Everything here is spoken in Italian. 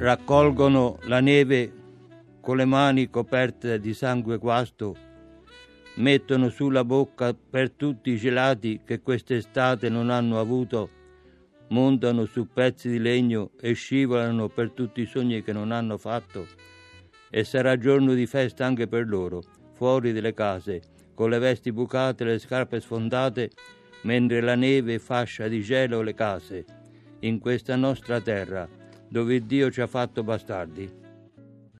raccolgono la neve con le mani coperte di sangue guasto, mettono sulla bocca per tutti i gelati che quest'estate non hanno avuto, montano su pezzi di legno e scivolano per tutti i sogni che non hanno fatto. E sarà giorno di festa anche per loro, fuori delle case, con le vesti bucate e le scarpe sfondate, mentre la neve fascia di gelo le case, in questa nostra terra, dove Dio ci ha fatto bastardi.